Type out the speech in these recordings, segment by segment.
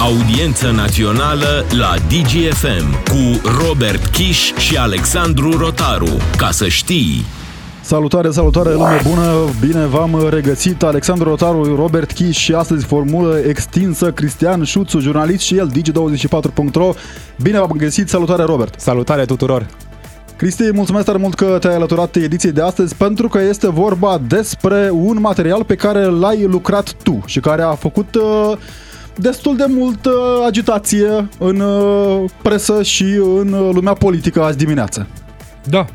Audiență națională la DGFM cu Robert Kiș și Alexandru Rotaru. Ca să știi... Salutare, salutare, lume bună! Bine v-am regăsit! Alexandru Rotaru, Robert Chi și astăzi formulă extinsă Cristian Șuțu, jurnalist și el, Digi24.ro. Bine v-am găsit! Salutare, Robert! Salutare tuturor! Cristi, mulțumesc tare mult că te-ai alăturat ediției de astăzi pentru că este vorba despre un material pe care l-ai lucrat tu și care a făcut uh, destul de mult uh, agitație în uh, presă și în uh, lumea politică azi dimineață. Da,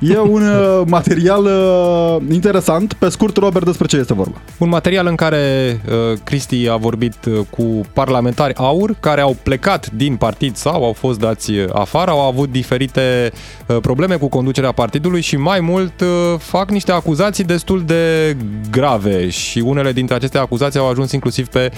E un uh, material uh, interesant. Pe scurt, Robert, despre ce este vorba? Un material în care uh, Cristi a vorbit uh, cu parlamentari aur care au plecat din partid sau au fost dați uh, afară, au avut diferite uh, probleme cu conducerea partidului și mai mult uh, fac niște acuzații destul de grave și unele dintre aceste acuzații au ajuns inclusiv pe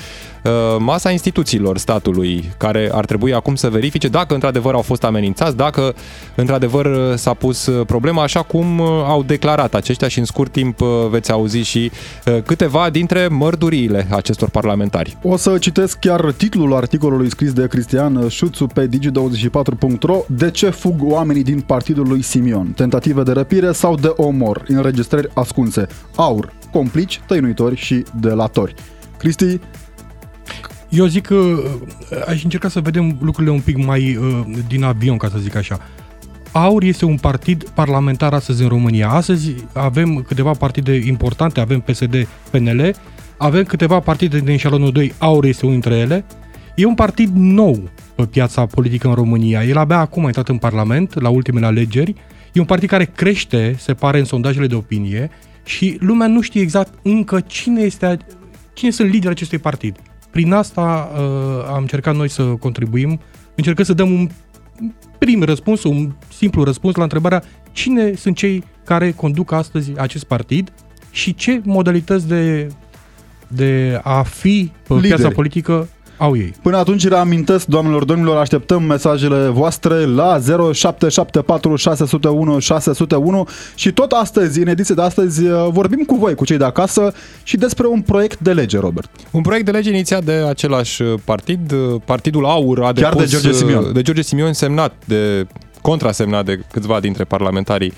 uh, masa instituțiilor statului care ar trebui acum să verifice dacă într-adevăr au fost amenințați, dacă într-adevăr uh, s-a pus uh, problema așa cum uh, au declarat aceștia și în scurt timp uh, veți auzi și uh, câteva dintre mărduriile acestor parlamentari. O să citesc chiar titlul articolului scris de Cristian Șuțu pe digi24.ro De ce fug oamenii din partidul lui Simion? Tentative de răpire sau de omor? Înregistrări ascunse. Aur, complici, tăinuitori și delatori. Cristi, eu zic că uh, aș încerca să vedem lucrurile un pic mai uh, din avion, ca să zic așa. AUR este un partid parlamentar astăzi în România. Astăzi avem câteva partide importante, avem PSD, PNL, avem câteva partide din eșalonul 2, AUR este unul dintre ele. E un partid nou pe piața politică în România. El abia acum a intrat în Parlament, la ultimele alegeri. E un partid care crește, se pare, în sondajele de opinie și lumea nu știe exact încă cine, este, cine sunt liderii acestui partid. Prin asta uh, am încercat noi să contribuim, încercăm să dăm un prim răspuns, un simplu răspuns la întrebarea cine sunt cei care conduc astăzi acest partid și ce modalități de, de a fi pe Lideri. piața politică au ei. Până atunci reamintesc, doamnelor, domnilor, așteptăm mesajele voastre la 0774 601 601 și tot astăzi, în ediție de astăzi, vorbim cu voi, cu cei de acasă și despre un proiect de lege, Robert. Un proiect de lege inițiat de același partid, Partidul Aur a Chiar de depus, George Simion. de George Simion semnat de contrasemnat de câțiva dintre parlamentarii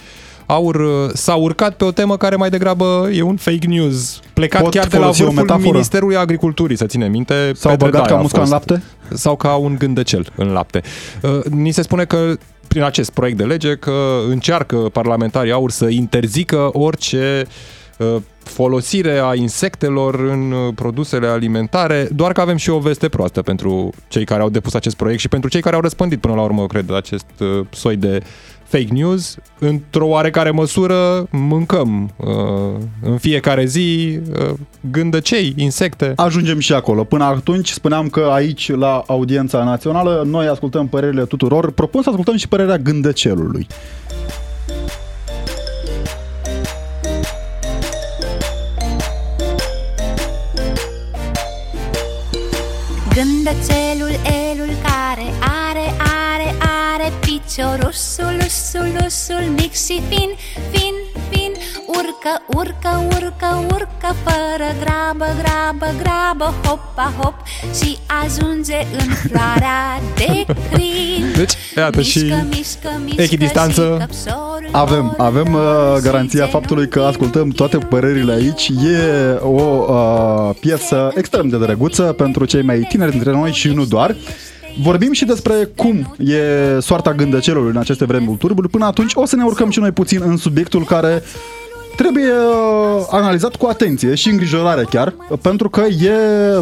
Aur uh, s-a urcat pe o temă care mai degrabă e un fake news, plecat Pot chiar de la folosi o vârful metaforă? Ministerului Agriculturii, să ține minte. S-au Petre băgat Daia ca a musca în fost. lapte? sau ca un gândăcel în lapte. Uh, Ni se spune că prin acest proiect de lege că încearcă parlamentarii aur să interzică orice uh, folosire a insectelor în uh, produsele alimentare, doar că avem și o veste proastă pentru cei care au depus acest proiect și pentru cei care au răspândit până la urmă, cred, acest uh, soi de fake news. Într-o oarecare măsură mâncăm uh, în fiecare zi uh, gândăcei, insecte. Ajungem și acolo. Până atunci spuneam că aici, la audiența națională, noi ascultăm părerile tuturor. Propun să ascultăm și părerea gândăcelului. Gândățelul, elul are Piciorusul, usul, usul, mic și fin, fin, fin Urcă, urcă, urcă, urcă Fără grabă, grabă, grabă Hopa, hop și ajunge în floarea de crin Deci, iată și mișcă, mișcă, mișcă echidistanță. și căpsorul Avem, avem uh, mor, garanția și faptului că genunchi ascultăm toate părerile aici. E o uh, piesă extrem de drăguță pentru cei mai tineri dintre noi și nu doar. Vorbim și despre cum e soarta gândăcelului în aceste vremuri turburi. Până atunci o să ne urcăm și noi puțin în subiectul care trebuie uh, analizat cu atenție și îngrijorare chiar, pentru că e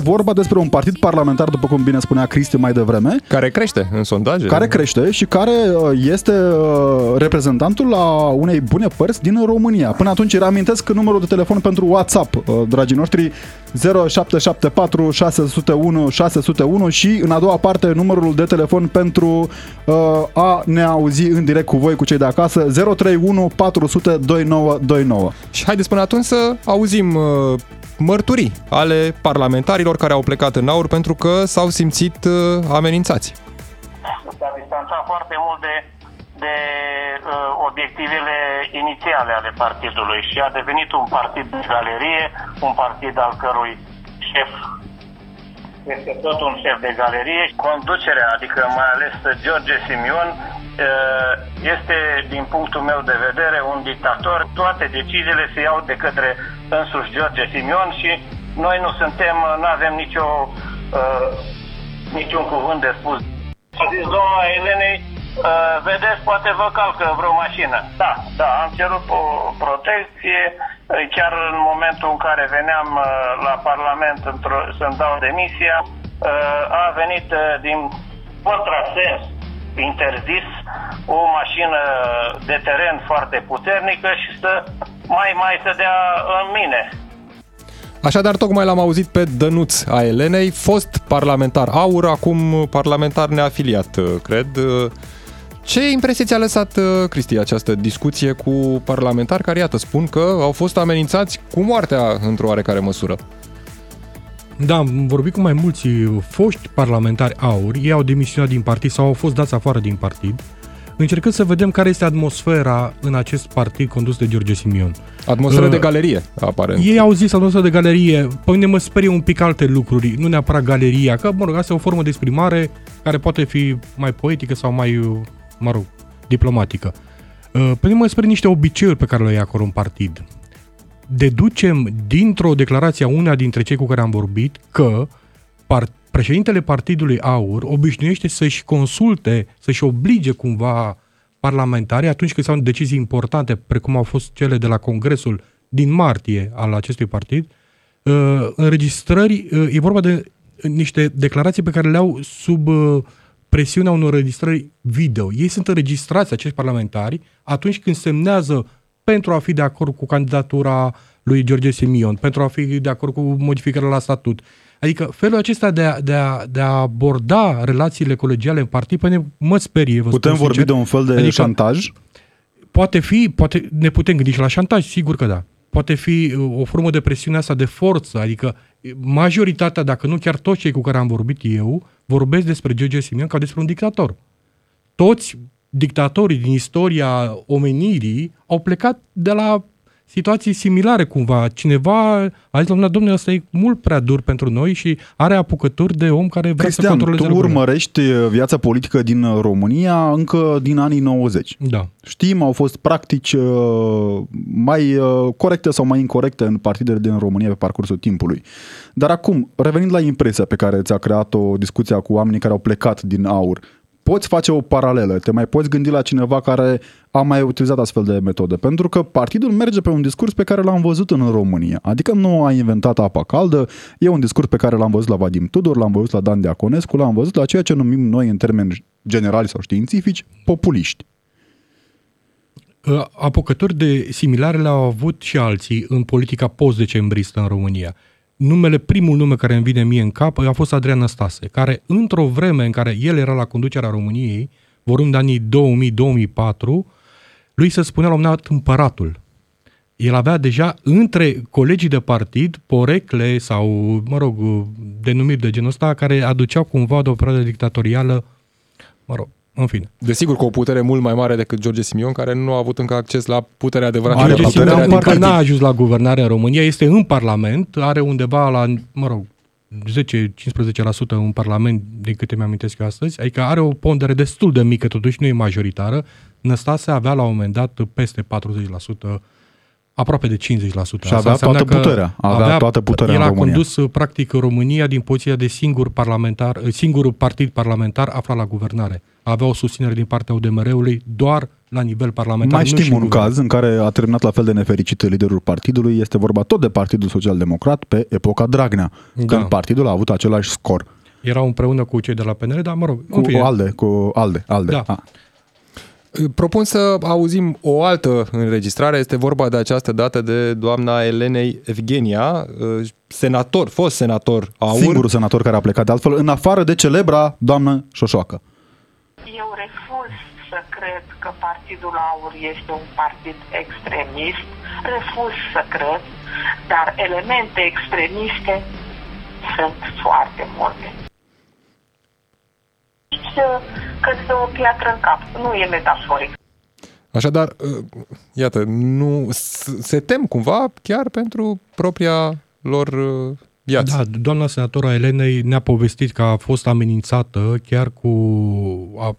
vorba despre un partid parlamentar, după cum bine spunea Cristi mai devreme, care crește în sondaje. care crește și care uh, este uh, reprezentantul la unei bune părți din România. Până atunci reamintesc numărul de telefon pentru WhatsApp, uh, dragii noștri, 0774 601 601 și în a doua parte numărul de telefon pentru uh, a ne auzi în direct cu voi, cu cei de acasă, 031 400 2929. Și haideți până atunci să auzim uh, mărturii ale parlamentarilor care au plecat în aur pentru că s-au simțit uh, amenințați. s-a distanțat foarte mult de, de uh, obiectivele inițiale ale partidului și a devenit un partid de galerie, un partid al cărui șef este tot un șef de galerie. Conducerea, adică mai ales George Simion, uh, este, din punctul meu de vedere, un dictator. Toate deciziile se iau de către însuși George Simion și noi nu suntem, nu avem nicio, uh, niciun cuvânt de spus. A zis doamna Elenei, uh, vedeți, poate vă calcă vreo mașină. Da, da, am cerut o protecție, uh, chiar în momentul în care veneam uh, la Parlament să-mi dau demisia, uh, a venit uh, din contrasens interzis o mașină de teren foarte puternică și să mai mai să dea în mine. Așadar, tocmai l-am auzit pe Dănuț a Elenei, fost parlamentar aur, acum parlamentar neafiliat, cred. Ce impresie ți-a lăsat, Cristi, această discuție cu parlamentari care, iată, spun că au fost amenințați cu moartea într-o oarecare măsură? Da, am vorbit cu mai mulți foști parlamentari aur, ei au demisionat din partid sau au fost dați afară din partid, încercând să vedem care este atmosfera în acest partid condus de George Simion. Atmosferă uh, de galerie, aparent. Ei au zis atmosferă de galerie, pe mine mă sperie un pic alte lucruri, nu neapărat galeria, că, mă rog, asta e o formă de exprimare care poate fi mai poetică sau mai, mă rog, diplomatică. Uh, pe mine mă sperie niște obiceiuri pe care le ia acolo în partid. Deducem dintr-o declarație a una dintre cei cu care am vorbit că part- președintele Partidului Aur obișnuiește să-și consulte, să-și oblige cumva parlamentarii atunci când se au decizii importante, precum au fost cele de la Congresul din martie al acestui partid, uh, înregistrări, uh, e vorba de niște declarații pe care le au sub uh, presiunea unor înregistrări video. Ei sunt înregistrați, acești parlamentari, atunci când semnează pentru a fi de acord cu candidatura lui George Simion, pentru a fi de acord cu modificările la statut, Adică felul acesta de a, de a, de a aborda relațiile colegiale în partid, pe mă sperie. Vă Putem vorbi sincer. de un fel de adică șantaj? Poate fi, poate ne putem gândi și la șantaj, sigur că da. Poate fi uh, o formă de presiune asta de forță, adică majoritatea, dacă nu chiar toți cei cu care am vorbit eu, vorbesc despre George Simion ca despre un dictator. Toți dictatorii din istoria omenirii au plecat de la situații similare cumva. Cineva a zis, domnule, domnule, ăsta e mult prea dur pentru noi și are apucături de om care vrea Cristian, să controleze tu urmărești uh, viața politică din uh, România încă din anii 90. Da. Știm, au fost practici uh, mai corecte sau mai incorrecte în partidele din România pe parcursul timpului. Dar acum, revenind la impresia pe care ți-a creat-o discuția cu oamenii care au plecat din aur, poți face o paralelă, te mai poți gândi la cineva care a mai utilizat astfel de metode, pentru că partidul merge pe un discurs pe care l-am văzut în România. Adică nu a inventat apa caldă, e un discurs pe care l-am văzut la Vadim Tudor, l-am văzut la Dan Deaconescu, l-am văzut la ceea ce numim noi în termeni generali sau științifici, populiști. Apucături de similare le-au avut și alții în politica post-decembristă în România numele, primul nume care îmi vine mie în cap a fost Adrian Năstase, care într-o vreme în care el era la conducerea României, vorbim de anii 2000-2004, lui se spunea la un moment dat împăratul. El avea deja între colegii de partid porecle sau, mă rog, denumiri de genul ăsta care aduceau cumva de o perioadă dictatorială, mă rog, în fine. Desigur cu o putere mult mai mare decât George Simion, care nu a avut încă acces la puterea adevărată. George Simion parcă n-a ajuns la guvernare în România, este în Parlament, are undeva la, mă rog, 10-15% în Parlament, din câte mi-amintesc eu astăzi, adică are o pondere destul de mică, totuși nu e majoritară. Năstase avea la un moment dat peste 40% aproape de 50%. Și avea toată puterea. Avea, avea toată puterea El a condus practic România din poziția de singur parlamentar, singur partid parlamentar aflat la guvernare. Avea o susținere din partea UDMR-ului doar la nivel parlamentar. Mai știm un guvern. caz în care a terminat la fel de nefericit liderul partidului. Este vorba tot de Partidul Social Democrat pe epoca Dragnea, da. când partidul a avut același scor. Erau împreună cu cei de la PNL, dar mă rog. Cu ALDE, cu ALDE. ALDE. Da. A. Propun să auzim o altă înregistrare. Este vorba de această dată de doamna Elenei Evgenia, senator, fost senator AUR. Singurul senator care a plecat de altfel, în afară de celebra doamnă Șoșoacă. Eu refuz să cred că Partidul AUR este un partid extremist. Refuz să cred, dar elemente extremiste sunt foarte multe că o piatră în cap. Nu e metaforic. Așadar, uh, iată, nu se tem cumva chiar pentru propria lor uh, Iați. Da, doamna senatora Elenei ne-a povestit că a fost amenințată chiar cu a,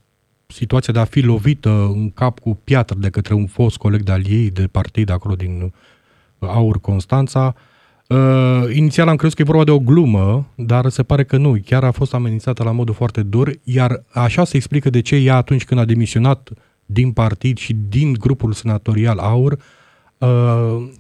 situația de a fi lovită în cap cu piatră de către un fost coleg de-al ei de partid acolo din Aur Constanța. Uh, inițial am crezut că e vorba de o glumă, dar se pare că nu. Chiar a fost amenințată la modul foarte dur, iar așa se explică de ce ea atunci când a demisionat din partid și din grupul senatorial Aur, uh,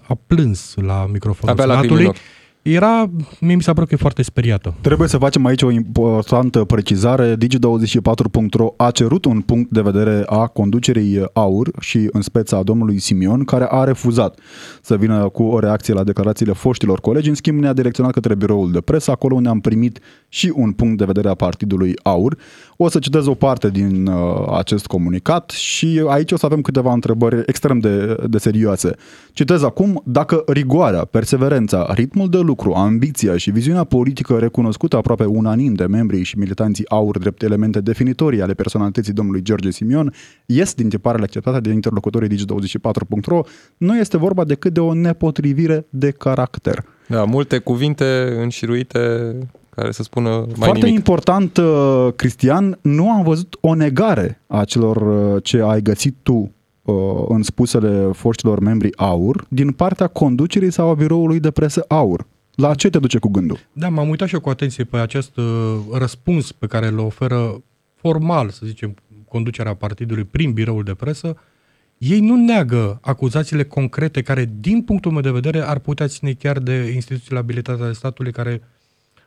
a plâns la microfonul Avea lacrimi în Senatului. Ochi. Era, mie mi s-a părut că e foarte speriată. Trebuie să facem aici o importantă precizare. Digi24.ro a cerut un punct de vedere a conducerii AUR și în speța a domnului Simion, care a refuzat să vină cu o reacție la declarațiile foștilor colegi. În schimb, ne-a direcționat către biroul de presă, acolo unde am primit și un punct de vedere a partidului AUR. O să citez o parte din uh, acest comunicat și aici o să avem câteva întrebări extrem de, de serioase. Citez acum, dacă rigoarea, perseverența, ritmul de lucru, ambiția și viziunea politică recunoscută aproape unanim de membrii și militanții AUR drept elemente definitorii ale personalității domnului George Simion, ies din tiparele acceptate de interlocutorii Digi24.ro, nu este vorba decât de o nepotrivire de caracter. Da, multe cuvinte înșiruite care să spună mai Foarte nimic. important, uh, Cristian, nu am văzut o negare a celor uh, ce ai găsit tu uh, în spusele foștilor membri AUR din partea conducerii sau a biroului de presă AUR. La ce te duce cu gândul? Da, m-am uitat și eu cu atenție pe acest uh, răspuns pe care îl oferă formal, să zicem, conducerea partidului prin biroul de presă. Ei nu neagă acuzațiile concrete care, din punctul meu de vedere, ar putea ține chiar de instituțiile abilitate ale statului care,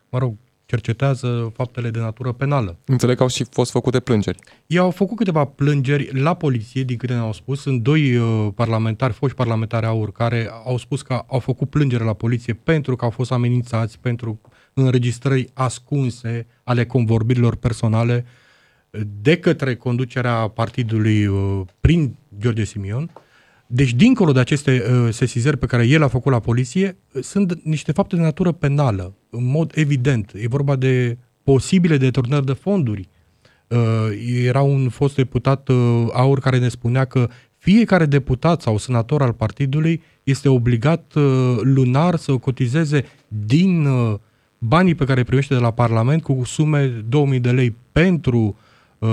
mă rog, cercetează faptele de natură penală. Înțeleg că au și fost făcute plângeri. Ei au făcut câteva plângeri la poliție, din câte ne-au spus. Sunt doi uh, parlamentari, foști parlamentari aur, care au spus că au făcut plângere la poliție pentru că au fost amenințați, pentru înregistrări ascunse ale convorbirilor personale uh, de către conducerea partidului uh, prin George Simion. Deci, dincolo de aceste uh, sesizări pe care el a făcut la poliție, uh, sunt niște fapte de natură penală, în mod evident. E vorba de posibile deturnări de fonduri. Uh, era un fost deputat uh, aur care ne spunea că fiecare deputat sau senator al partidului este obligat uh, lunar să cotizeze din uh, banii pe care îi primește de la Parlament cu sume 2000 de lei pentru uh,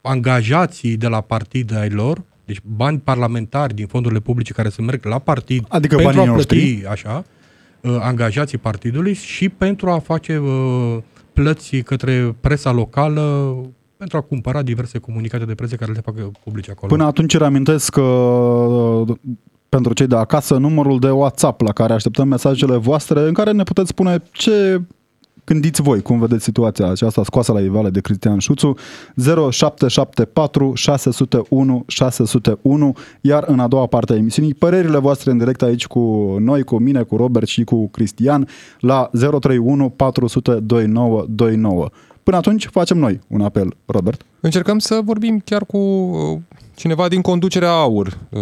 angajații de la partid ai lor, deci bani parlamentari din fondurile publice care se merg la partid Adică pentru banii a plăti noștri. așa, uh, angajații partidului și pentru a face uh, plăți către presa locală pentru a cumpăra diverse comunicate de presă care le fac publice acolo. Până atunci reamintesc că pentru cei de acasă numărul de WhatsApp la care așteptăm mesajele voastre în care ne puteți spune ce gândiți voi, cum vedeți situația. Aceasta scoasă la iveală de Cristian Șuțu. 0774 601 601 iar în a doua parte a emisiunii părerile voastre în direct aici cu noi, cu mine, cu Robert și cu Cristian la 031 400 2929. Până atunci facem noi un apel, Robert. Încercăm să vorbim chiar cu uh, cineva din conducerea AUR. Uh,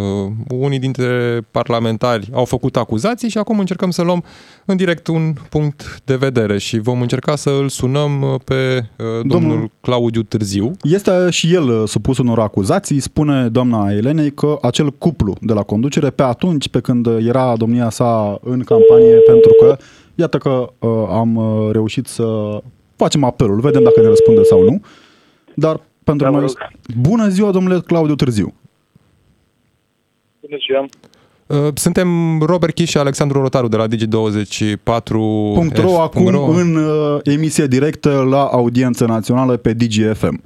Unii dintre parlamentari au făcut acuzații și acum încercăm să luăm în direct un punct de vedere și vom încerca să îl sunăm uh, pe uh, domnul, Domnul- Claudiu Târziu. Este și el uh, supus unor acuzații, spune doamna Elenei că acel cuplu de la conducere, pe atunci, pe când era domnia sa în campanie, pentru că, iată că uh, am uh, reușit să facem apelul, vedem dacă ne răspunde sau nu, dar pentru Da, vă noi... rog. Bună ziua, domnule Claudiu Târziu! Bună ziua. Uh, Suntem Robert Chiș și Alexandru Rotaru de la Digi24. Punct.ro acum în uh, emisie directă la audiență națională pe DGFM.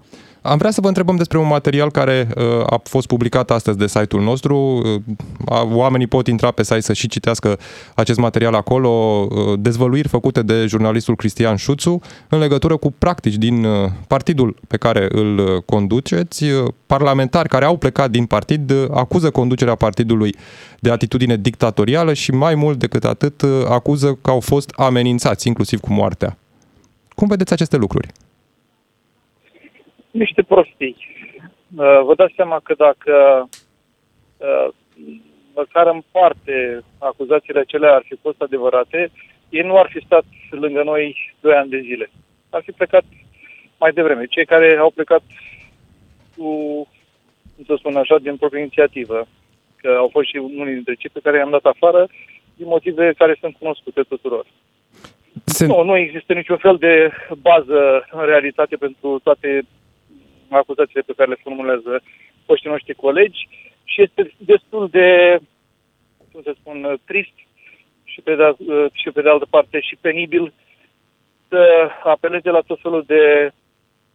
Am vrea să vă întrebăm despre un material care uh, a fost publicat astăzi de site-ul nostru. Uh, a- oamenii pot intra pe site să și citească acest material acolo, uh, dezvăluiri făcute de jurnalistul Cristian Șuțu în legătură cu practici din uh, partidul pe care îl uh, conduceți. Uh, Parlamentari care au plecat din partid uh, acuză conducerea partidului de atitudine dictatorială și mai mult decât atât uh, acuză că au fost amenințați, inclusiv cu moartea. Cum vedeți aceste lucruri? Niște prostii. Uh, Vă dați seama că dacă uh, măcar în parte acuzațiile acelea ar fi fost adevărate, ei nu ar fi stat lângă noi doi ani de zile. Ar fi plecat mai devreme. Cei care au plecat cu, cum să spun așa, din proprie inițiativă, că au fost și unii dintre cei pe care i-am dat afară din motive care sunt cunoscute tuturor. Se... Nu, nu există niciun fel de bază în realitate pentru toate acuzațiile pe care le formulează foștii noștri colegi și este destul de, cum să spun, trist și pe de, și pe de altă parte și penibil să apeleze la tot felul de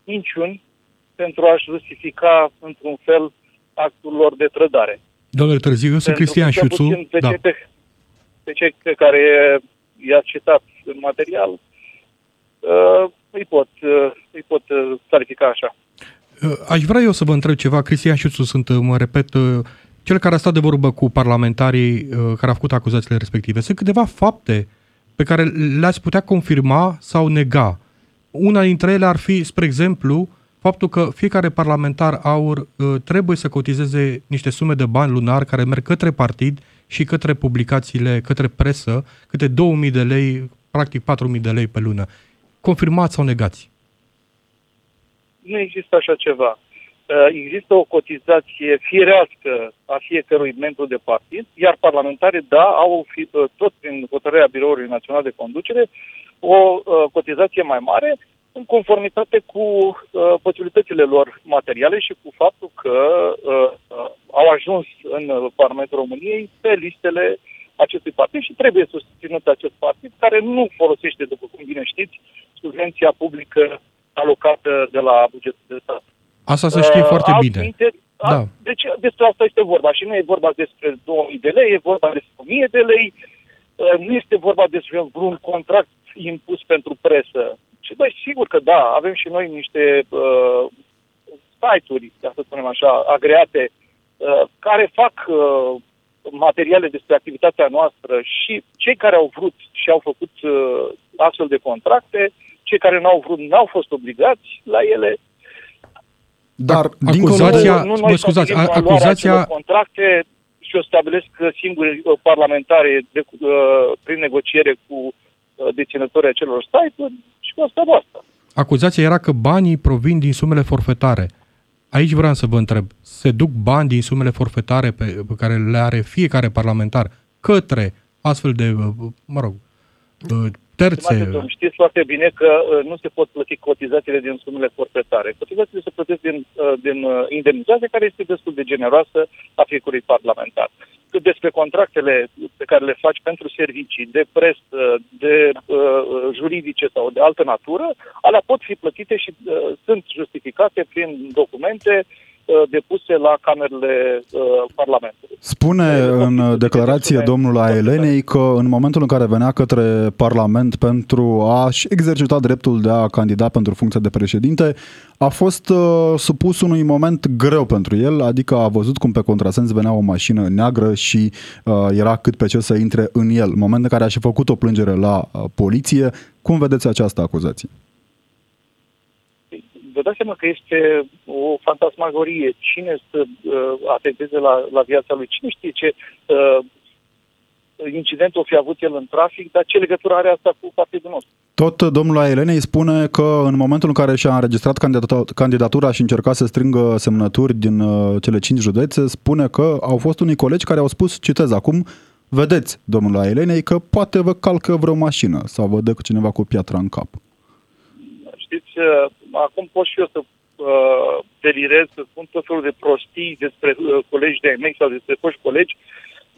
minciuni pentru a-și justifica într-un fel actul lor de trădare. Domnule Târziu, eu sunt Cristian Șiuțu. Pe, da. cei pe, pe cei pe care i-ați citat în material, uh, îi pot, uh, îi pot uh, califica așa. Uh, Aș vrea eu să vă întreb ceva. Cristian Șiuțu sunt, uh, mă repet, uh, cel care a stat de vorbă cu parlamentarii uh, care au făcut acuzațiile respective. Sunt câteva fapte pe care le-ați putea confirma sau nega. Una dintre ele ar fi, spre exemplu, faptul că fiecare parlamentar aur uh, trebuie să cotizeze niște sume de bani lunar care merg către partid și către publicațiile, către presă, câte 2000 de lei, practic 4000 de lei pe lună. Confirmați sau negați? Nu există așa ceva. Uh, Există o cotizație firească a fiecărui membru de partid, iar parlamentarii, da, au fi, uh, tot prin hotărârea Biroului Național de Conducere, o uh, cotizație mai mare în conformitate cu uh, posibilitățile lor materiale și cu faptul că uh, uh, au ajuns în uh, Parlamentul României pe listele acestui partid și trebuie susținut acest partid care nu folosește, după cum bine știți, subvenția publică alocată de la bugetul de stat. Asta să știe Uh, foarte bine. altminte- a- Da. Deci despre asta este vorba și nu e vorba despre 2000 de lei, e vorba despre 1000 de lei, Uh, nu este vorba despre vreun contract impus pentru presă. Și băi, sigur că da, avem și noi niște uh, site-uri, ca să spunem așa, agreate, uh, care fac uh, materiale despre activitatea noastră și cei care au vrut și au făcut uh, astfel de contracte, cei care n-au vrut n-au fost obligați la ele. Dar, Ac- dincolo acuzația- de... nu, mă noi scuzați, stabilim a- valoarea acuzația- acelor contracte și o stabilesc singuri uh, parlamentare de, uh, prin negociere cu uh, deținătorii acelor site-uri și cu asta basta. Acuzația era că banii provin din sumele forfetare. Aici vreau să vă întreb, se duc bani din sumele forfetare pe, pe care le are fiecare parlamentar către astfel de, uh, mă rog, uh, terțe? Stimate domn, știți foarte bine că uh, nu se pot plăti cotizațiile din sumele forfetare. Cotizațiile se plătesc din, uh, din uh, indemnizație, care este destul de generoasă a fiecărui parlamentar. Cât despre contractele pe care le faci pentru servicii de presă, de uh, juridice sau de altă natură, alea pot fi plătite și uh, sunt justificate prin documente uh, depuse la camerele uh, Parlamentului. Spune în declarație domnul Aelenei că în momentul în care venea către Parlament pentru a-și exercita dreptul de a candida pentru funcția de președinte, a fost uh, supus unui moment greu pentru el, adică a văzut cum pe contrasens venea o mașină neagră și uh, era cât pe ce să intre în el. Moment în care a și făcut o plângere la uh, poliție. Cum vedeți această acuzație? Vă dați seama că este o fantasmagorie. Cine să uh, atenteze la, la viața lui? Cine știe ce uh, incident o fi avut el în trafic, dar ce legătură are asta cu partidul nostru? Tot domnul Aelenei spune că în momentul în care și-a înregistrat candidata- candidatura și încerca să strângă semnături din uh, cele cinci județe, spune că au fost unii colegi care au spus, citez acum, vedeți, domnul Aelenei, că poate vă calcă vreo mașină sau vă dă cu cineva cu piatra în cap. Știți, uh, acum pot și eu să uh, delirez, să spun tot felul de prostii despre uh, colegi de mei sau despre foști colegi,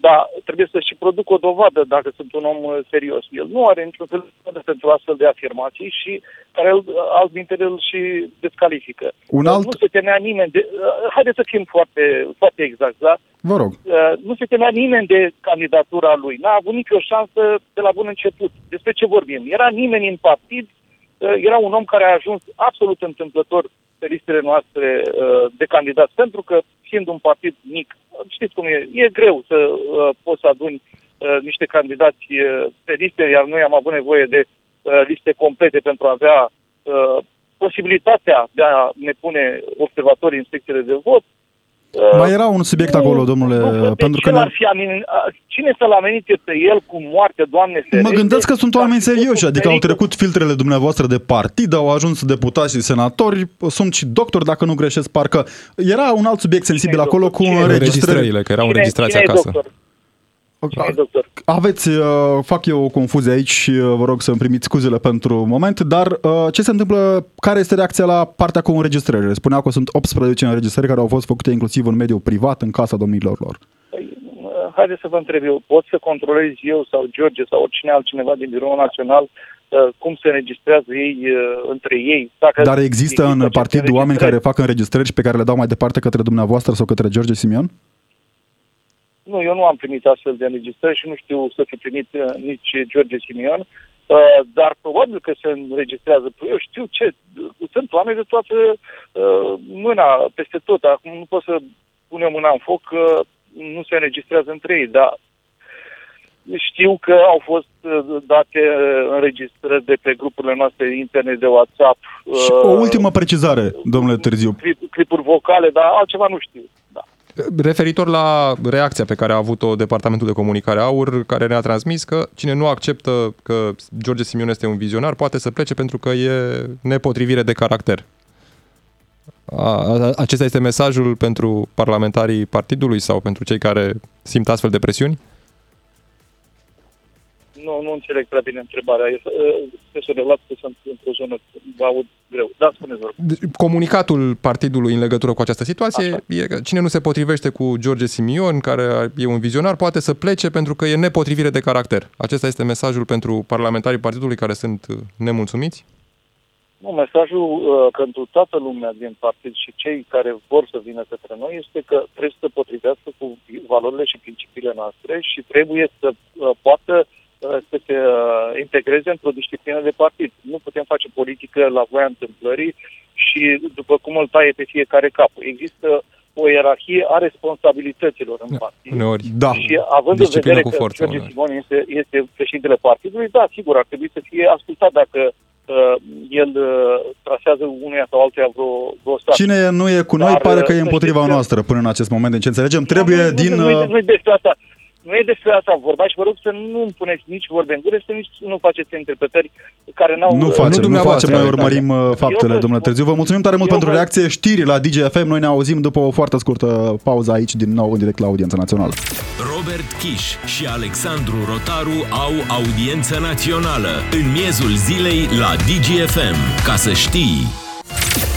dar trebuie să și produc o dovadă dacă sunt un om uh, serios. El nu are niciun fel de dovadă pentru astfel de afirmații și care îl, altminteri îl și descalifică. Un alt- Nu se temea nimeni de... Uh, haideți să fim foarte, foarte exact, da? Vă rog. Uh, nu se temea nimeni de candidatura lui. N-a avut nicio șansă de la bun început. Despre ce vorbim? Era nimeni în partid, uh, era un om care a ajuns absolut întâmplător pe listele noastre uh, de candidați, pentru că fiind un partid mic, știți cum e, e greu să uh, poți să aduni uh, niște candidați uh, pe liste, iar noi am avut nevoie de uh, liste complete pentru a avea uh, posibilitatea de a ne pune observatorii în secțiile de vot. Uh, Mai era un subiect acolo, domnule, nu, de pentru ce că l-ar ne- fi amin... a, Cine să-l amenințe pe el cu moarte, Doamne ferește? Mă gândesc că sunt Ar oameni fi fost serioși, un adică au pericol. trecut filtrele dumneavoastră de partid, au ajuns deputați și senatori, sunt și doctori, dacă nu greșesc, parcă era un alt subiect sensibil Cine e acolo doctor? cu Cine e înregistrări. Înregistrările, că erau Cine- înregistrați cine e acasă. doctor? Domnul doctor. Aveți, uh, fac eu o confuzie aici și uh, vă rog să-mi primiți scuzele pentru moment, dar uh, ce se întâmplă, care este reacția la partea cu înregistrările? Spunea că sunt 18 înregistrări care au fost făcute inclusiv în mediul privat, în casa domnilor lor. Păi, uh, haideți să vă întreb eu, pot să controlez eu sau George sau oricine altcineva din Biroul Național uh, cum se înregistrează ei uh, între ei? Dacă Dar există în aceste partid oameni înregistrări? care fac înregistrări și pe care le dau mai departe către dumneavoastră sau către George Simion? Nu, eu nu am primit astfel de înregistrări și nu știu să fi primit uh, nici George Simion, uh, dar probabil că se înregistrează. Păi Eu știu ce, sunt oameni de toată uh, mâna, peste tot. Acum nu pot să punem mâna în foc că nu se înregistrează între ei, dar știu că au fost uh, date uh, înregistrări de pe grupurile noastre interne de WhatsApp. Și uh, o ultimă precizare, domnule Târziu. clip- clipuri vocale, dar altceva nu știu. Da. Referitor la reacția pe care a avut-o Departamentul de Comunicare AUR, care ne-a transmis că cine nu acceptă că George Simion este un vizionar poate să plece pentru că e nepotrivire de caracter. A, a, acesta este mesajul pentru parlamentarii partidului sau pentru cei care simt astfel de presiuni? Nu, nu înțeleg prea bine întrebarea. E, uh, Trebuie să relax că sunt într-o zonă, vă aud greu. Da, spuneți vă rog. Deci, Comunicatul partidului în legătură cu această situație Așa. e că cine nu se potrivește cu George Simion, care e un vizionar, poate să plece pentru că e nepotrivire de caracter. Acesta este mesajul pentru parlamentarii partidului care sunt uh, nemulțumiți? Nu, mesajul uh, pentru toată lumea din partid și cei care vor să vină către noi este că trebuie să se potrivească cu valorile și principiile noastre și trebuie să uh, poată uh, să se uh, integreze într-o disciplină de partid. Nu putem face politică la voia întâmplării și după cum îl taie pe fiecare cap. Există o ierarhie a responsabilităților în partid. Uneori. Da. Și având în Disciplină vedere cu că forță, George uneori. Simon este, este președintele partidului, da, sigur, ar trebui să fie ascultat dacă uh, el uh, trasează unuia sau altuia vreo, vreo stat. Cine nu e cu noi Dar, pare că e să împotriva știți că- noastră până în acest moment. Deci înțelegem, trebuie nu, nu, din... Nu, nu, uh, nu, e despre asta. Nu e despre asta vorba și vă rog să nu îmi puneți nici vorbe în gură, să nici nu faceți interpretări care n-au... Nu uh, facem, nu, dumneavoastră, facem, noi da, urmărim uh, faptele, vă domnule spun- Târziu. Vă mulțumim tare mult eu pentru vă- reacție. Știri la DGFM, noi ne auzim după o foarte scurtă pauză aici, din nou în direct la Audiența Națională. Robert Kiș și Alexandru Rotaru au audiență națională în miezul zilei la DGFM. Ca să știi...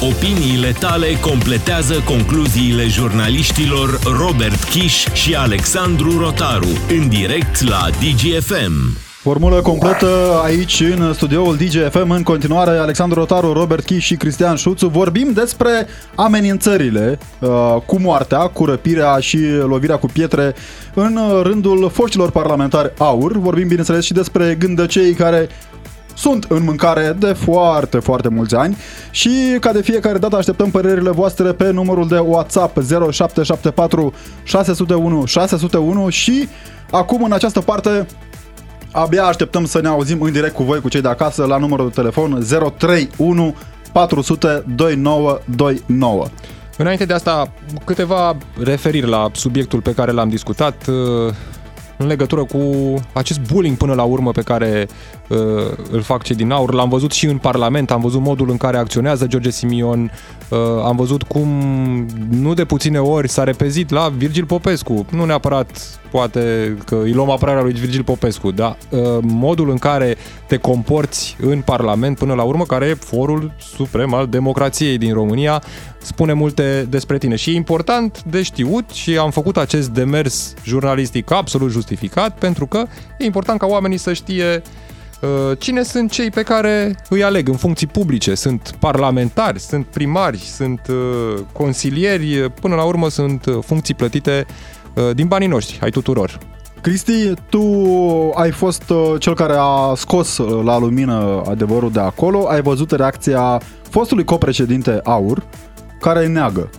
Opiniile tale completează concluziile jurnaliștilor Robert Kiș și Alexandru Rotaru în direct la DGFM. Formulă completă aici în studioul DGFM. În continuare, Alexandru Rotaru, Robert Chi și Cristian Șuțu. Vorbim despre amenințările uh, cu moartea, cu răpirea și lovirea cu pietre în uh, rândul foștilor parlamentari aur. Vorbim, bineînțeles, și despre gândăcei care sunt în mâncare de foarte, foarte mulți ani și ca de fiecare dată așteptăm părerile voastre pe numărul de WhatsApp 0774 601 601 și acum în această parte abia așteptăm să ne auzim în direct cu voi, cu cei de acasă, la numărul de telefon 031 400 2929. Înainte de asta, câteva referiri la subiectul pe care l-am discutat uh, în legătură cu acest bullying până la urmă pe care uh, îl fac cei din aur. L-am văzut și în Parlament, am văzut modul în care acționează George Simion, uh, am văzut cum nu de puține ori s-a repezit la Virgil Popescu. Nu neapărat poate că îi luăm apărarea lui Virgil Popescu, dar uh, modul în care te comporți în Parlament până la urmă, care e forul suprem al democrației din România, spune multe despre tine și e important de știut și am făcut acest demers jurnalistic absolut justificat pentru că e important ca oamenii să știe uh, cine sunt cei pe care îi aleg? În funcții publice. Sunt parlamentari, sunt primari, sunt uh, consilieri, până la urmă sunt uh, funcții plătite uh, din banii noștri, ai tuturor. Cristi, tu ai fost uh, cel care a scos uh, la lumină adevărul de acolo, ai văzut reacția fostului copreședinte Aur, care îi neagă.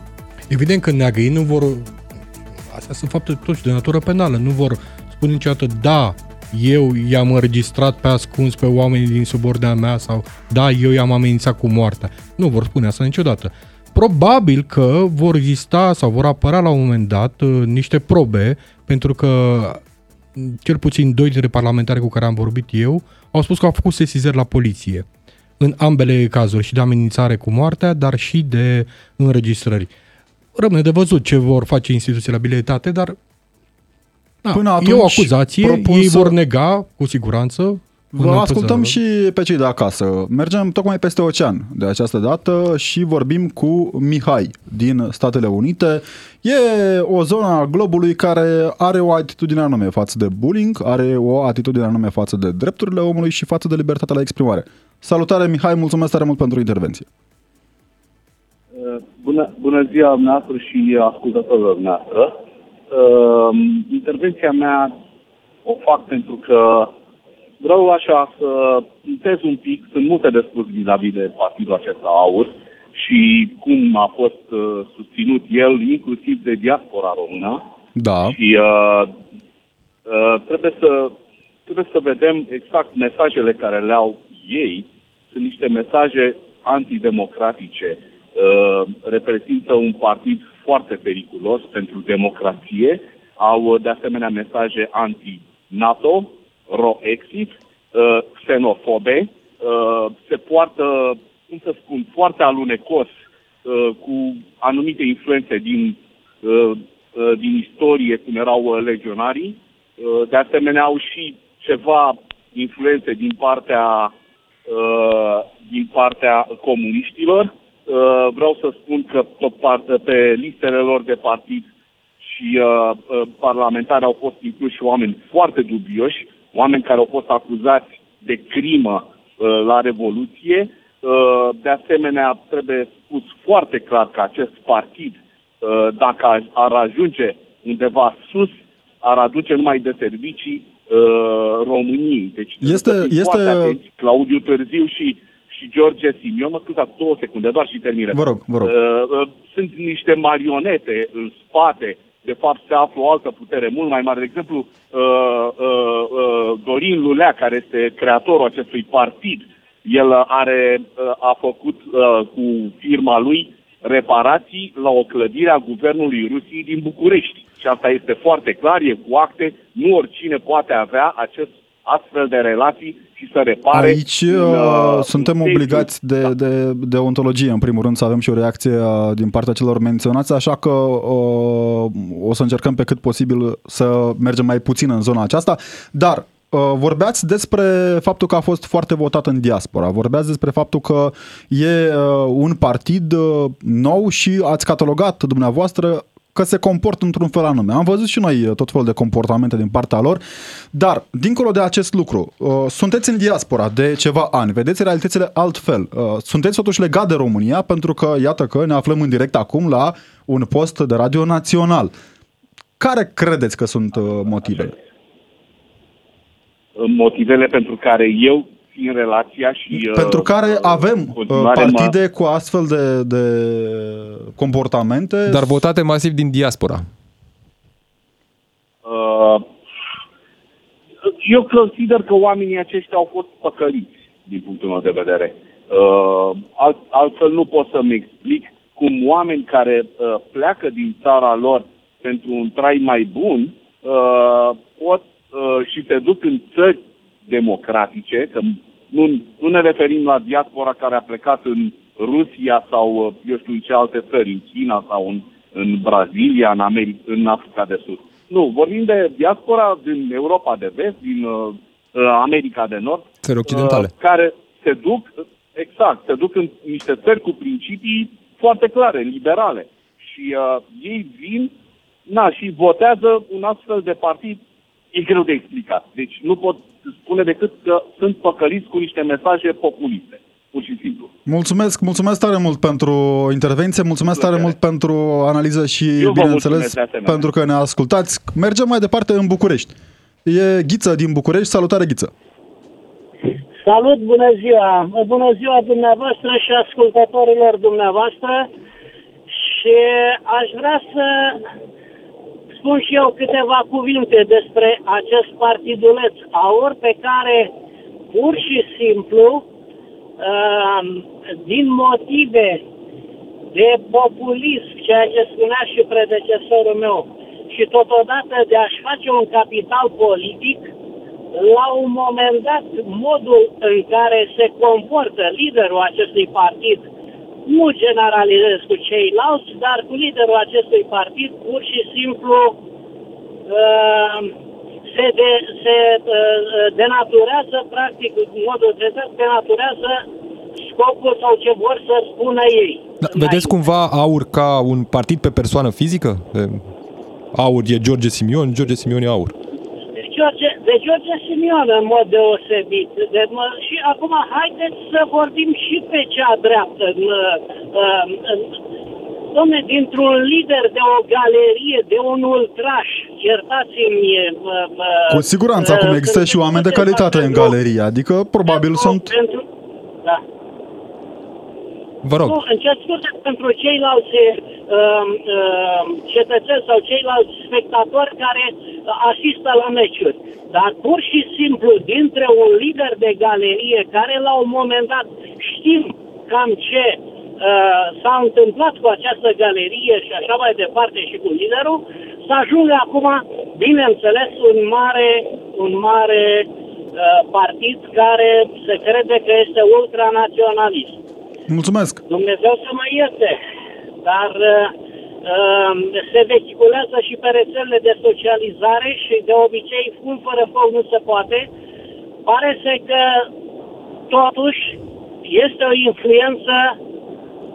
Evident că neagă, ei nu vor... Astea sunt fapte totuși de natură penală, nu vor spune niciodată da, eu i-am înregistrat pe ascuns pe oamenii din subordinea mea sau da, eu i-am amenințat cu moartea. Nu vor spune asta niciodată. Probabil că vor exista sau vor apărea la un moment dat uh, niște probe, pentru că mm, cel puțin doi dintre parlamentari cu care am vorbit eu au spus că au făcut sesizări la poliție în ambele cazuri, și de amenințare cu moartea, dar și de înregistrări. Rămâne de văzut ce vor face instituțiile abilitate, dar Da, Până atunci, e o acuzație, propun ei să- vor nega, cu siguranță. Vă în ascultăm acuzare. și pe cei de acasă. Mergem tocmai peste ocean de această dată și vorbim cu Mihai din Statele Unite. E o zonă a globului care are o atitudine anume față de bullying, are o atitudine anume față de drepturile omului și față de libertatea la exprimare. Salutare Mihai, mulțumesc tare mult pentru intervenție. Bună, bună ziua dumneavoastră și ascultătorilor dumneavoastră. Uh, intervenția mea o fac pentru că vreau așa să puntez un pic, sunt multe de spus vis-a-vis de partidul acesta AUR și cum a fost uh, susținut el, inclusiv de diaspora română. Da. Și uh, uh, trebuie, să, trebuie să vedem exact mesajele care le au ei. Sunt niște mesaje antidemocratice. Uh, reprezintă un partid foarte periculos pentru democrație. Au uh, de asemenea mesaje anti-NATO, ro-exit, uh, xenofobe. Uh, se poartă, cum să spun, foarte alunecos uh, cu anumite influențe din uh, uh, din istorie, cum erau uh, legionarii. Uh, De asemenea, au și ceva influențe din partea, uh, din partea comuniștilor. Uh, Vreau să spun că pe, part- pe listele lor de partid și uh, uh, parlamentari au fost incluși oameni foarte dubioși, oameni care au fost acuzați de crimă uh, la Revoluție. Uh, de asemenea, trebuie spus foarte clar că acest partid, uh, dacă ar- ar ajunge undeva sus, ar aduce numai de servicii uh, României. Deci trebuie Este- să fim este- foarte atenți. Claudiu Târziu și, și George Simion, mă scuzați două secunde, doar și termină. Vă rog, vă rog. Uh, uh, sunt niște marionete în spate, de fapt se află o altă putere mult mai mare. De exemplu, uh, uh, uh, Dorin Lulea, care este creatorul acestui partid, el are, uh, a făcut uh, cu firma lui reparații la o clădire a Guvernului Rusiei din București. Și asta este foarte clar, e cu acte, nu oricine poate avea acest astfel de relații și să repare. Aici un, uh, uh, suntem un sediu. obligați de, de, de ontologie, în primul rând, să avem și o reacție uh, din partea celor menționați, așa că uh, o să încercăm pe cât posibil să mergem mai puțin în zona aceasta, dar uh, vorbeați despre faptul că a fost foarte votat în diaspora, vorbeați despre faptul că e uh, un partid uh, nou și ați catalogat dumneavoastră că se comportă într-un fel anume. Am văzut și noi uh, tot felul de comportamente din partea lor, dar, dincolo de acest lucru, uh, sunteți în diaspora de ceva ani, vedeți realitățile altfel. Uh, Sunteți totuși legat de România, pentru că, iată că ne aflăm în direct acum la un post de radio național. Care credeți că sunt uh, motivele? motivele pentru care eu țin relația și... Pentru uh, care avem în uh, continuare mă- partide cu astfel de, de comportamente. Dar votate masiv din diaspora. Uh, eu consider că oamenii aceștia au fost păcăliți, din punctul meu de vedere. Uh, alt, altfel nu pot să-mi explic cum oameni care uh, pleacă din țara lor pentru un trai mai bun uh, pot uh, și se duc în țări democratice, că nu, nu ne referim la diaspora care a plecat în Rusia sau, uh, eu știu, în ce alte țări, în China sau în, în Brazilia, în, America, în Africa de Sud. Nu, vorbim de diaspora din Europa de Vest, din uh, uh, America de Nord, Țări occidentale. uh, care se duc, exact, se duc în niște țări cu principii foarte clare, liberale. Și uh, ei vin, na, și votează un astfel de partid, e greu de explicat. Deci nu pot spune decât că sunt păcăliți cu niște mesaje populiste, pur și simplu. Mulțumesc, mulțumesc tare mult pentru intervenție, mulțumesc tare mult pentru analiză și, Eu vă bineînțeles, mulțumesc de asemenea. pentru că ne ascultați. Mergem mai departe în București. E Ghiță din București. Salutare, Ghiță! Salut, bună ziua! Bună ziua dumneavoastră și ascultătorilor dumneavoastră și aș vrea să spun și eu câteva cuvinte despre acest partiduleț AUR pe care pur și simplu uh, din motive de populism, ceea ce spunea și predecesorul meu, și totodată de a-și face un capital politic, la un moment dat, modul în care se comportă liderul acestui partid, nu generalizez cu ceilalți, dar cu liderul acestui partid, pur și simplu uh, se, de, se uh, uh, denaturează, practic, în modul trezat, denaturează scopul sau ce vor să spună ei. Da, vedeți cumva aur ca un partid pe persoană fizică? E, Aur e George Simion, George Simion e aur. De George, de George Simion în mod deosebit. De, mă, și acum haideți să vorbim și pe cea dreaptă. Mă, uh, uh, Domne, dintr-un lider de o galerie, de un ultraș, iertați-mi... Mă, mă, Cu siguranță, acum uh, există sunt și oameni de multe calitate în pentru- galerie, adică probabil pentru- sunt... Pentru, da. Vă rog. Nu, îmi cer scuze pentru ceilalți uh, uh, cetățeni sau ceilalți spectatori care uh, asistă la meciuri. Dar pur și simplu, dintre un lider de galerie care la un moment dat știm cam ce uh, s-a întâmplat cu această galerie și așa mai departe și cu liderul, să ajungă acum, bineînțeles, un mare, un mare uh, partid care se crede că este ultranaționalist. Mulțumesc! Dumnezeu să mă ierte, dar uh, uh, se vehiculează și pe rețelele de socializare și de obicei fum fără foc nu se poate. Pare să că totuși este o influență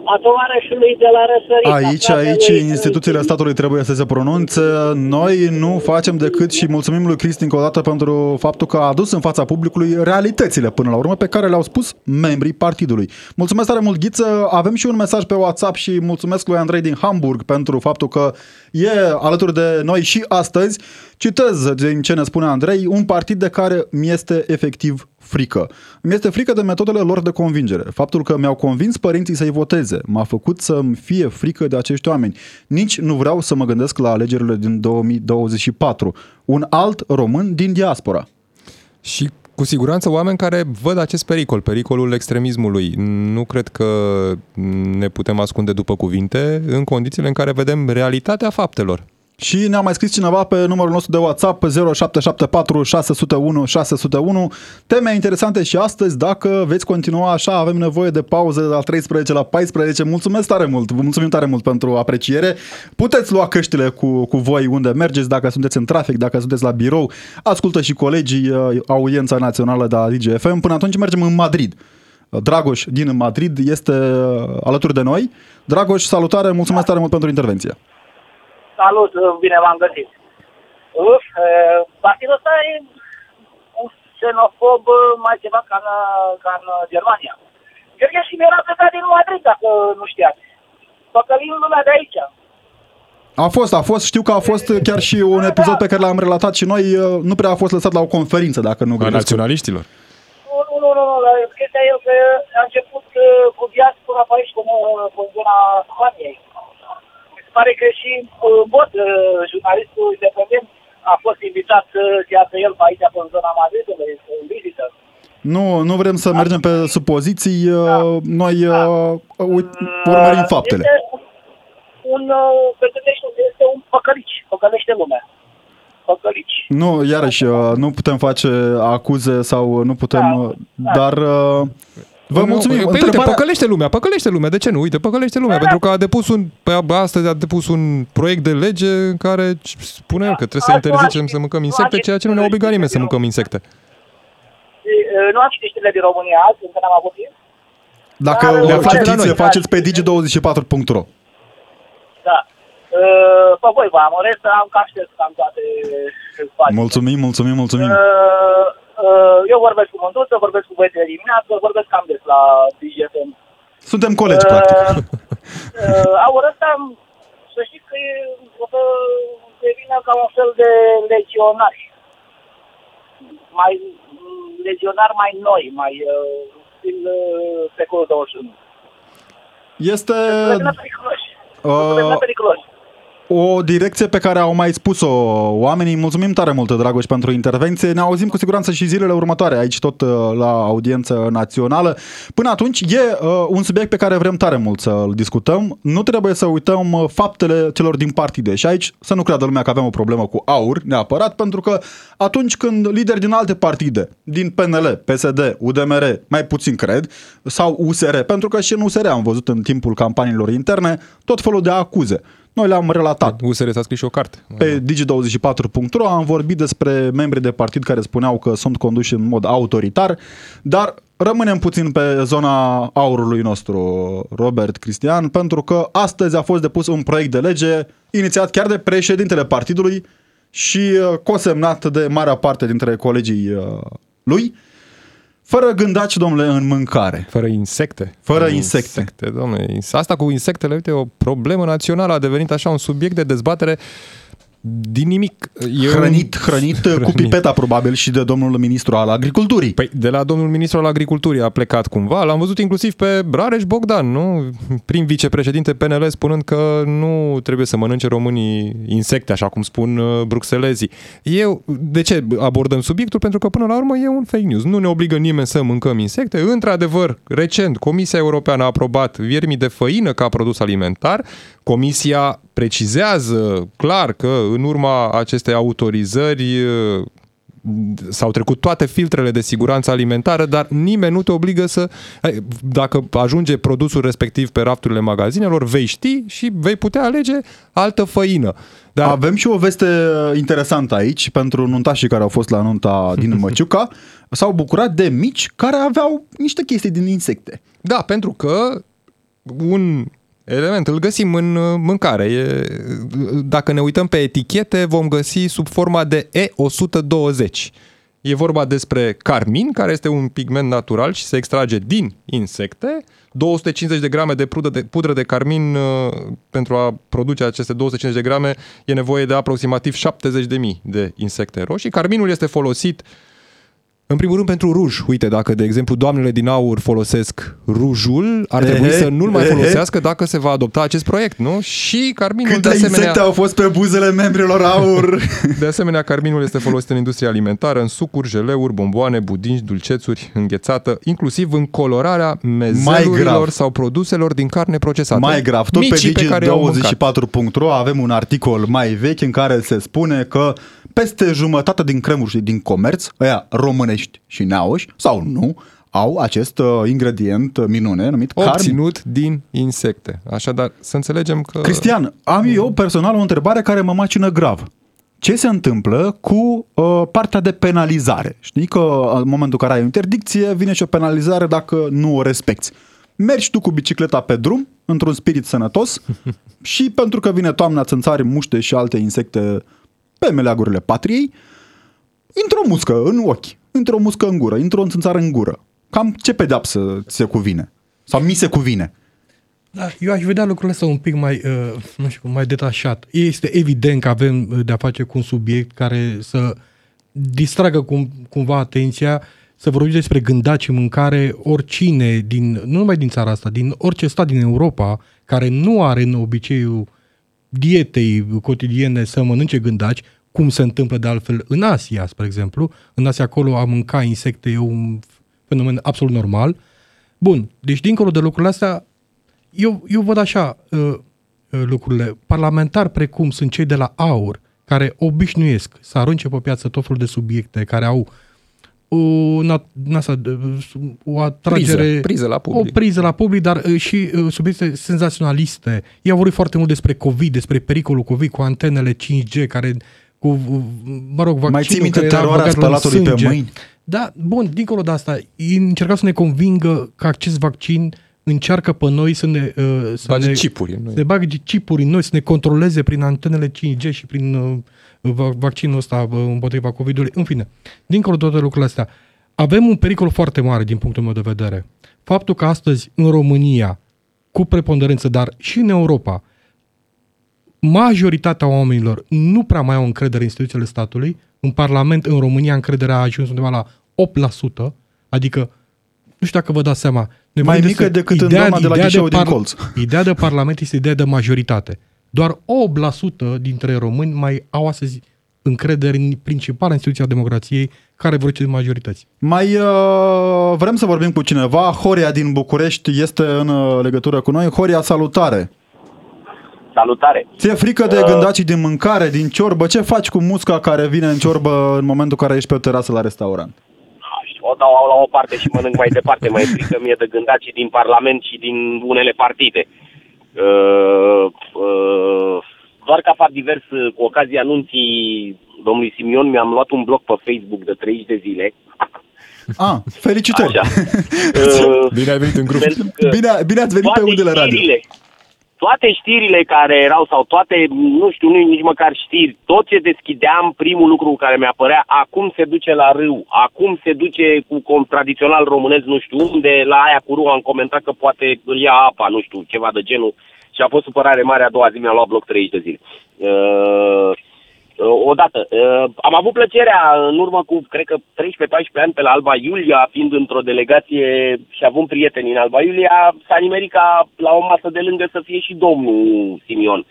a tovarășului de la răsărit. Aici, a aici, fratelui- instituțiile statului trebuie să se pronunțe. Noi nu facem decât și mulțumim lui Cristi încă o dată pentru faptul că a adus în fața publicului realitățile până la urmă pe care le-au spus membrii partidului. Mulțumesc tare mult, Ghiță. Avem și un mesaj pe WhatsApp și mulțumesc lui Andrei din Hamburg pentru faptul că e alături de noi și astăzi. Citez din ce ne spune Andrei, un partid de care mi este efectiv frică. Mi este frică de metodele lor de convingere. Faptul că mi-au convins părinții să-i voteze m-a făcut să-mi fie frică de acești oameni. Nici nu vreau să mă gândesc la alegerile din 2024. Un alt român din diaspora. Și cu siguranță oameni care văd acest pericol, pericolul extremismului. Nu cred că ne putem ascunde după cuvinte în condițiile în care vedem realitatea faptelor. Și ne-a mai scris cineva pe numărul nostru de WhatsApp 0774 601 601 teme interesante și astăzi, dacă veți continua așa, avem nevoie de pauze de la 13 la 14. Mulțumesc tare mult, vă mulțumim tare mult pentru apreciere. Puteți lua căștile cu, cu voi unde mergeți, dacă sunteți în trafic, dacă sunteți la birou, ascultă și colegii uh, audiența națională de la DGFM. Până atunci mergem în Madrid. Dragoș din Madrid este uh, alături de noi. Dragoș, salutare, mulțumesc tare mult pentru intervenție. Salut, bine v-am găsit. Uf, eh, partidul ăsta e un xenofob eh, mai ceva ca în, ca în Germania. Gheorghe Simion a plecat din Madrid, dacă nu știați. Păcălim lumea de aici. A fost, a fost, știu că a fost chiar și un episod pe care l-am relatat și noi, uh, nu prea a fost lăsat la o conferință, dacă nu A greșesc. naționaliștilor. Nu, nu, nu, nu, nu. dar Chestia e că a început eh, cu diaspora pe aici, cu, eh, cu zona Spaniei. Mi se pare că și eh, Bot, eh, jurnalistul independent, a fost invitat să iasă el pe aici, pe în zona Madridului, în vizită. Nu, nu vrem să mergem pe supoziții, uh, noi uh, uit- urmărim faptele. Este un, uh, pe gândește, este un păcălici, păcălește lumea. Păcălici. Nu, iarăși, uh, nu putem face acuze sau nu putem, uh, dar uh, vă Nu, mulțumim. Păi uite, Întrebarea- păcălește lumea, păcălește lumea. De ce nu? Uite, păcălește lumea. Pentru că a depus un, pe astăzi a depus un proiect de lege în care spune el că trebuie să interzicem să mâncăm insecte, ceea ce nu ne-a obligat nimeni să mâncăm insecte. Uh, Nu am citit știrile din România azi, încă n-am avut timp. Dacă Le le aflați la citiți, noi. le faceți pe digi24.ro. Da. Uh, Pe voi vă amoresc, am cam șters cam toate spațiile. Mulțumim, mulțumim, mulțumim. Uh, uh, Eu vorbesc cu Mânduță, vorbesc cu băieții de dimineață, vorbesc cam des la DGFM. Suntem colegi, practic. Uh, aur ăsta, să știți că e, o să devină ca un fel de legionari. Mai, legionari mai noi, mai uh, stil uh, secolul 21. Este Devină periculoși. Devină uh, periculoși. O direcție pe care au mai spus-o oamenii. Mulțumim tare mult, Dragoș, pentru intervenție. Ne auzim cu siguranță și zilele următoare aici tot uh, la audiență națională. Până atunci, e uh, un subiect pe care vrem tare mult să-l discutăm. Nu trebuie să uităm uh, faptele celor din partide. Și aici să nu creadă lumea că avem o problemă cu aur, neapărat, pentru că atunci când lideri din alte partide, din PNL, PSD, UDMR, mai puțin cred, sau USR, pentru că și în USR am văzut în timpul campaniilor interne tot felul de acuze. Noi le-am relatat. USR s-a scris și o carte. Pe digi24.ro am vorbit despre membri de partid care spuneau că sunt conduși în mod autoritar, dar rămânem puțin pe zona aurului nostru, Robert Cristian, pentru că astăzi a fost depus un proiect de lege inițiat chiar de președintele partidului și uh, cosemnat de marea parte dintre colegii uh, lui, fără gândaci, domnule, în mâncare. Fără insecte. Fără insecte. insecte domnule. Asta cu insectele, uite, o problemă națională a devenit așa un subiect de dezbatere din nimic. E Hrănit, un... hrănit, cu pipeta probabil și de domnul ministru al agriculturii. Păi de la domnul ministru al agriculturii a plecat cumva, l-am văzut inclusiv pe Rareș Bogdan, nu? Prin vicepreședinte PNL spunând că nu trebuie să mănânce românii insecte, așa cum spun uh, bruxelezii. Eu, de ce abordăm subiectul? Pentru că până la urmă e un fake news. Nu ne obligă nimeni să mâncăm insecte. Într-adevăr, recent, Comisia Europeană a aprobat viermii de făină ca produs alimentar. Comisia precizează clar că în urma acestei autorizări s-au trecut toate filtrele de siguranță alimentară, dar nimeni nu te obligă să... Dacă ajunge produsul respectiv pe rafturile magazinelor, vei ști și vei putea alege altă făină. Dar... Avem și o veste interesantă aici pentru nuntașii care au fost la nunta din Măciuca. S-au bucurat de mici care aveau niște chestii din insecte. Da, pentru că un element îl găsim în uh, mâncare. E, dacă ne uităm pe etichete, vom găsi sub forma de E120. E vorba despre carmin, care este un pigment natural și se extrage din insecte. 250 de grame de pudră de, pudră de carmin, uh, pentru a produce aceste 250 de grame, e nevoie de aproximativ 70.000 de insecte roșii. Carminul este folosit uh, în primul rând pentru ruj. Uite, dacă, de exemplu, doamnele din aur folosesc rujul, ar trebui Ehe, să nu-l mai ehe. folosească dacă se va adopta acest proiect, nu? Și carminul, Câte de asemenea... insecte au fost pe buzele membrilor aur? De asemenea, carminul este folosit în industria alimentară, în sucuri, jeleuri, bomboane, budinci, dulcețuri, înghețată, inclusiv în colorarea mezelurilor sau produselor din carne procesată. Mai grav, tot Micii pe care i-au mâncat. digi24.ro avem un articol mai vechi în care se spune că peste jumătate din cremuri din comerț, ăia românești și neauși, sau nu, au acest uh, ingredient minune numit carne. Obținut din insecte. Așadar, să înțelegem că... Cristian, am eu personal o întrebare care mă macină grav. Ce se întâmplă cu uh, partea de penalizare? Știi că în momentul în care ai o interdicție, vine și o penalizare dacă nu o respecti. Mergi tu cu bicicleta pe drum, într-un spirit sănătos și pentru că vine toamna, țânțari, muște și alte insecte pe meleagurile patriei, intră o muscă în ochi, intră o muscă în gură, intră o țânțară în gură. Cam ce pedeapsă ți se cuvine? Sau mi se cuvine? Da, eu aș vedea lucrurile astea un pic mai, uh, nu știu, cum, mai detașat. Este evident că avem uh, de-a face cu un subiect care să distragă cum, cumva atenția, să vorbim despre gândaci în mâncare, oricine, din, nu numai din țara asta, din orice stat din Europa, care nu are în obiceiul dietei cotidiene să mănânce gândaci, cum se întâmplă de altfel în Asia, spre exemplu. În Asia acolo a mânca insecte e un fenomen absolut normal. Bun, deci dincolo de lucrurile astea, eu, eu văd așa uh, uh, lucrurile. Parlamentari precum sunt cei de la AUR, care obișnuiesc să arunce pe piață tot felul de subiecte care au o, na, nasa, o atragere, Priză, priză la public. o priză la public, dar uh, și uh, subiecte senzaționaliste. Ei au vorbit foarte mult despre COVID, despre pericolul COVID cu antenele 5G, care cu, uh, mă rog, vaccinul Mai ții minte care era teroarea băgat în spălatului pe sânge. mâini? Da, bun, dincolo de asta, ei încercau să ne convingă că acest vaccin încearcă pe noi să ne... Uh, să Bage ne chipuri în noi. Să ne bage chipuri în noi, să ne controleze prin antenele 5G și prin uh, va- vaccinul ăsta uh, împotriva COVID-ului. În fine, dincolo de toate lucrurile astea, avem un pericol foarte mare din punctul meu de vedere. Faptul că astăzi în România, cu preponderență, dar și în Europa, majoritatea oamenilor nu prea mai au încredere în instituțiile statului. În Parlament, în România, încrederea a ajuns undeva la 8%, adică, nu știu dacă vă dați seama. Noi Mai vorbim mică despre decât în doamna de la ghișeul din colț. Ideea de Parlament este ideea de majoritate. Doar 8% dintre români mai au astăzi încredere în principala instituție a democrației care vor de majorități. Mai uh, vrem să vorbim cu cineva. Horia din București este în uh, legătură cu noi. Horia, salutare! Salutare! Ți-e frică de Uh. gândacii din mâncare, din ciorbă? Ce faci cu musca care vine în ciorbă în momentul în care ești pe o terasă la restaurant? O dau la o parte și mănânc mai departe. Mai frică mie de gândacii din Parlament și din unele partide. Uh, uh, doar ca fapt divers, uh, cu ocazia anunții domnului Simion, mi-am luat un blog pe Facebook de 30 de zile. Ah, felicitări! Așa. Uh, Bine ai venit în grup. pentru că Bine, bine ați venit pe toate undele radio. Știrile, toate știrile care erau, sau toate, nu știu, nu nici măcar știri, tot ce deschideam, primul lucru care mi-apărea, acum se duce la râu, acum se duce cu com tradițional românesc, nu știu unde, la aia cu râu am comentat că poate îl ia apa, nu știu, ceva de genul. Și a fost supărare mare a doua zi, mi-a luat bloc 30 de zile. Uh, odată. Uh, am avut plăcerea în urmă cu, cred că 13-14 ani pe la Alba Iulia, fiind într-o delegație și având prieteni în Alba Iulia, s-a nimerit ca la o masă de lângă să fie și domnul Simion.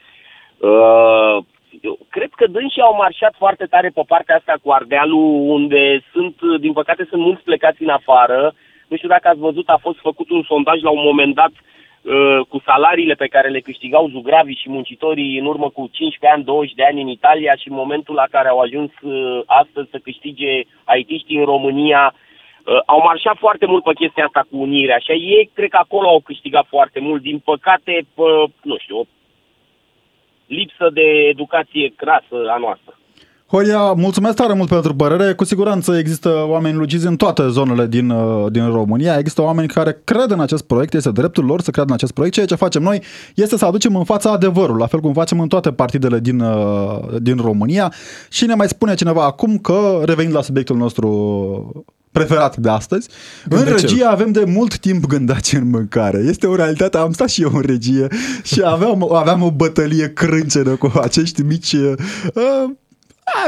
Uh, eu cred că dânsii au marșat foarte tare pe partea asta cu Ardealul, unde sunt, din păcate, sunt mulți plecați în afară. Nu știu dacă ați văzut, a fost făcut un sondaj la un moment dat uh, cu salariile pe care le câștigau zugravii și muncitorii în urmă cu 15 ani, 20 de ani în Italia și în momentul la care au ajuns uh, astăzi să câștige aitiștii în România, uh, au marșat foarte mult pe chestia asta cu unirea și ei cred că acolo au câștigat foarte mult. Din păcate, pe, nu știu, o lipsă de educație crasă a noastră. Horia, mulțumesc tare mult pentru părere. Cu siguranță există oameni lucizi în toate zonele din, uh, din România. Există oameni care cred în acest proiect, este dreptul lor să creadă în acest proiect. Ceea ce facem noi este să aducem în fața adevărul, la fel cum facem în toate partidele din, uh, din România. Și ne mai spune cineva acum că, revenind la subiectul nostru preferat de astăzi. În Gândecel. regie avem de mult timp gândaci în mâncare. Este o realitate, am stat și eu în regie și aveam, aveam o bătălie crâncenă cu acești mici uh,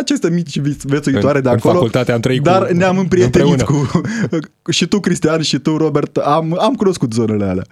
aceste mici vețuitoare În- de în acolo. facultate am trăit cu- Dar ne-am împrietenit împreună. cu... și tu, Cristian, și tu, Robert, am, am cunoscut zonele alea.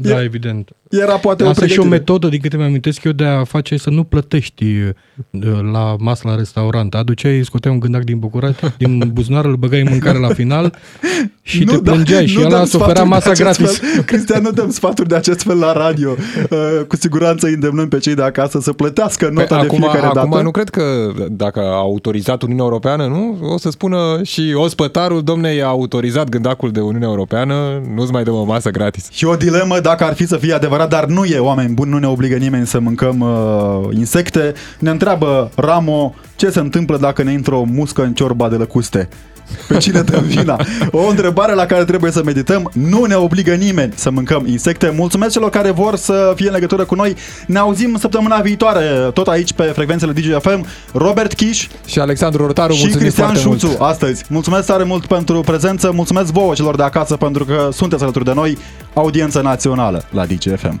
Da, evident. Era poate o Asta e și o pregătire. metodă, din câte mi-amintesc eu, de a face să nu plătești uh, la masă la restaurant. Aduceai, scoteai un gândac din bucurat, din buzunar, îl băgai în mâncare la final și te plângeai și da, nu ăla dăm îți oferea sfaturi de masa acest gratis. Fel. Cristian, nu dăm sfaturi de acest fel la radio. Uh, Cu siguranță îndemnăm pe cei de acasă să plătească nota Păi, de acum, fiecare acum dată. nu cred că dacă a autorizat Uniunea Europeană, nu? O să spună și ospătarul, domne, i-a autorizat gândacul de Uniunea Europeană, nu-ți mai dăm o masă gratis. Și o dilemă dacă ar fi să fie adevărat, dar nu e, oameni buni, nu ne obligă nimeni să mâncăm uh, insecte. Ne întreabă Ramo ce se întâmplă dacă ne intră o muscă în ciorba de lăcuste. Pe cine dăm vina? O întrebare la care trebuie să medităm. Nu ne obligă nimeni să mâncăm insecte. Mulțumesc celor care vor să fie în legătură cu noi. Ne auzim săptămâna viitoare, tot aici pe frecvențele DGFM. Robert Kiș și Alexandru Rotaru, și mulțumim Cristian foarte mult. Șuțu astăzi. Mulțumesc tare mult pentru prezență. Mulțumesc vouă celor de acasă pentru că sunteți alături de noi. Audiență națională la DGFM.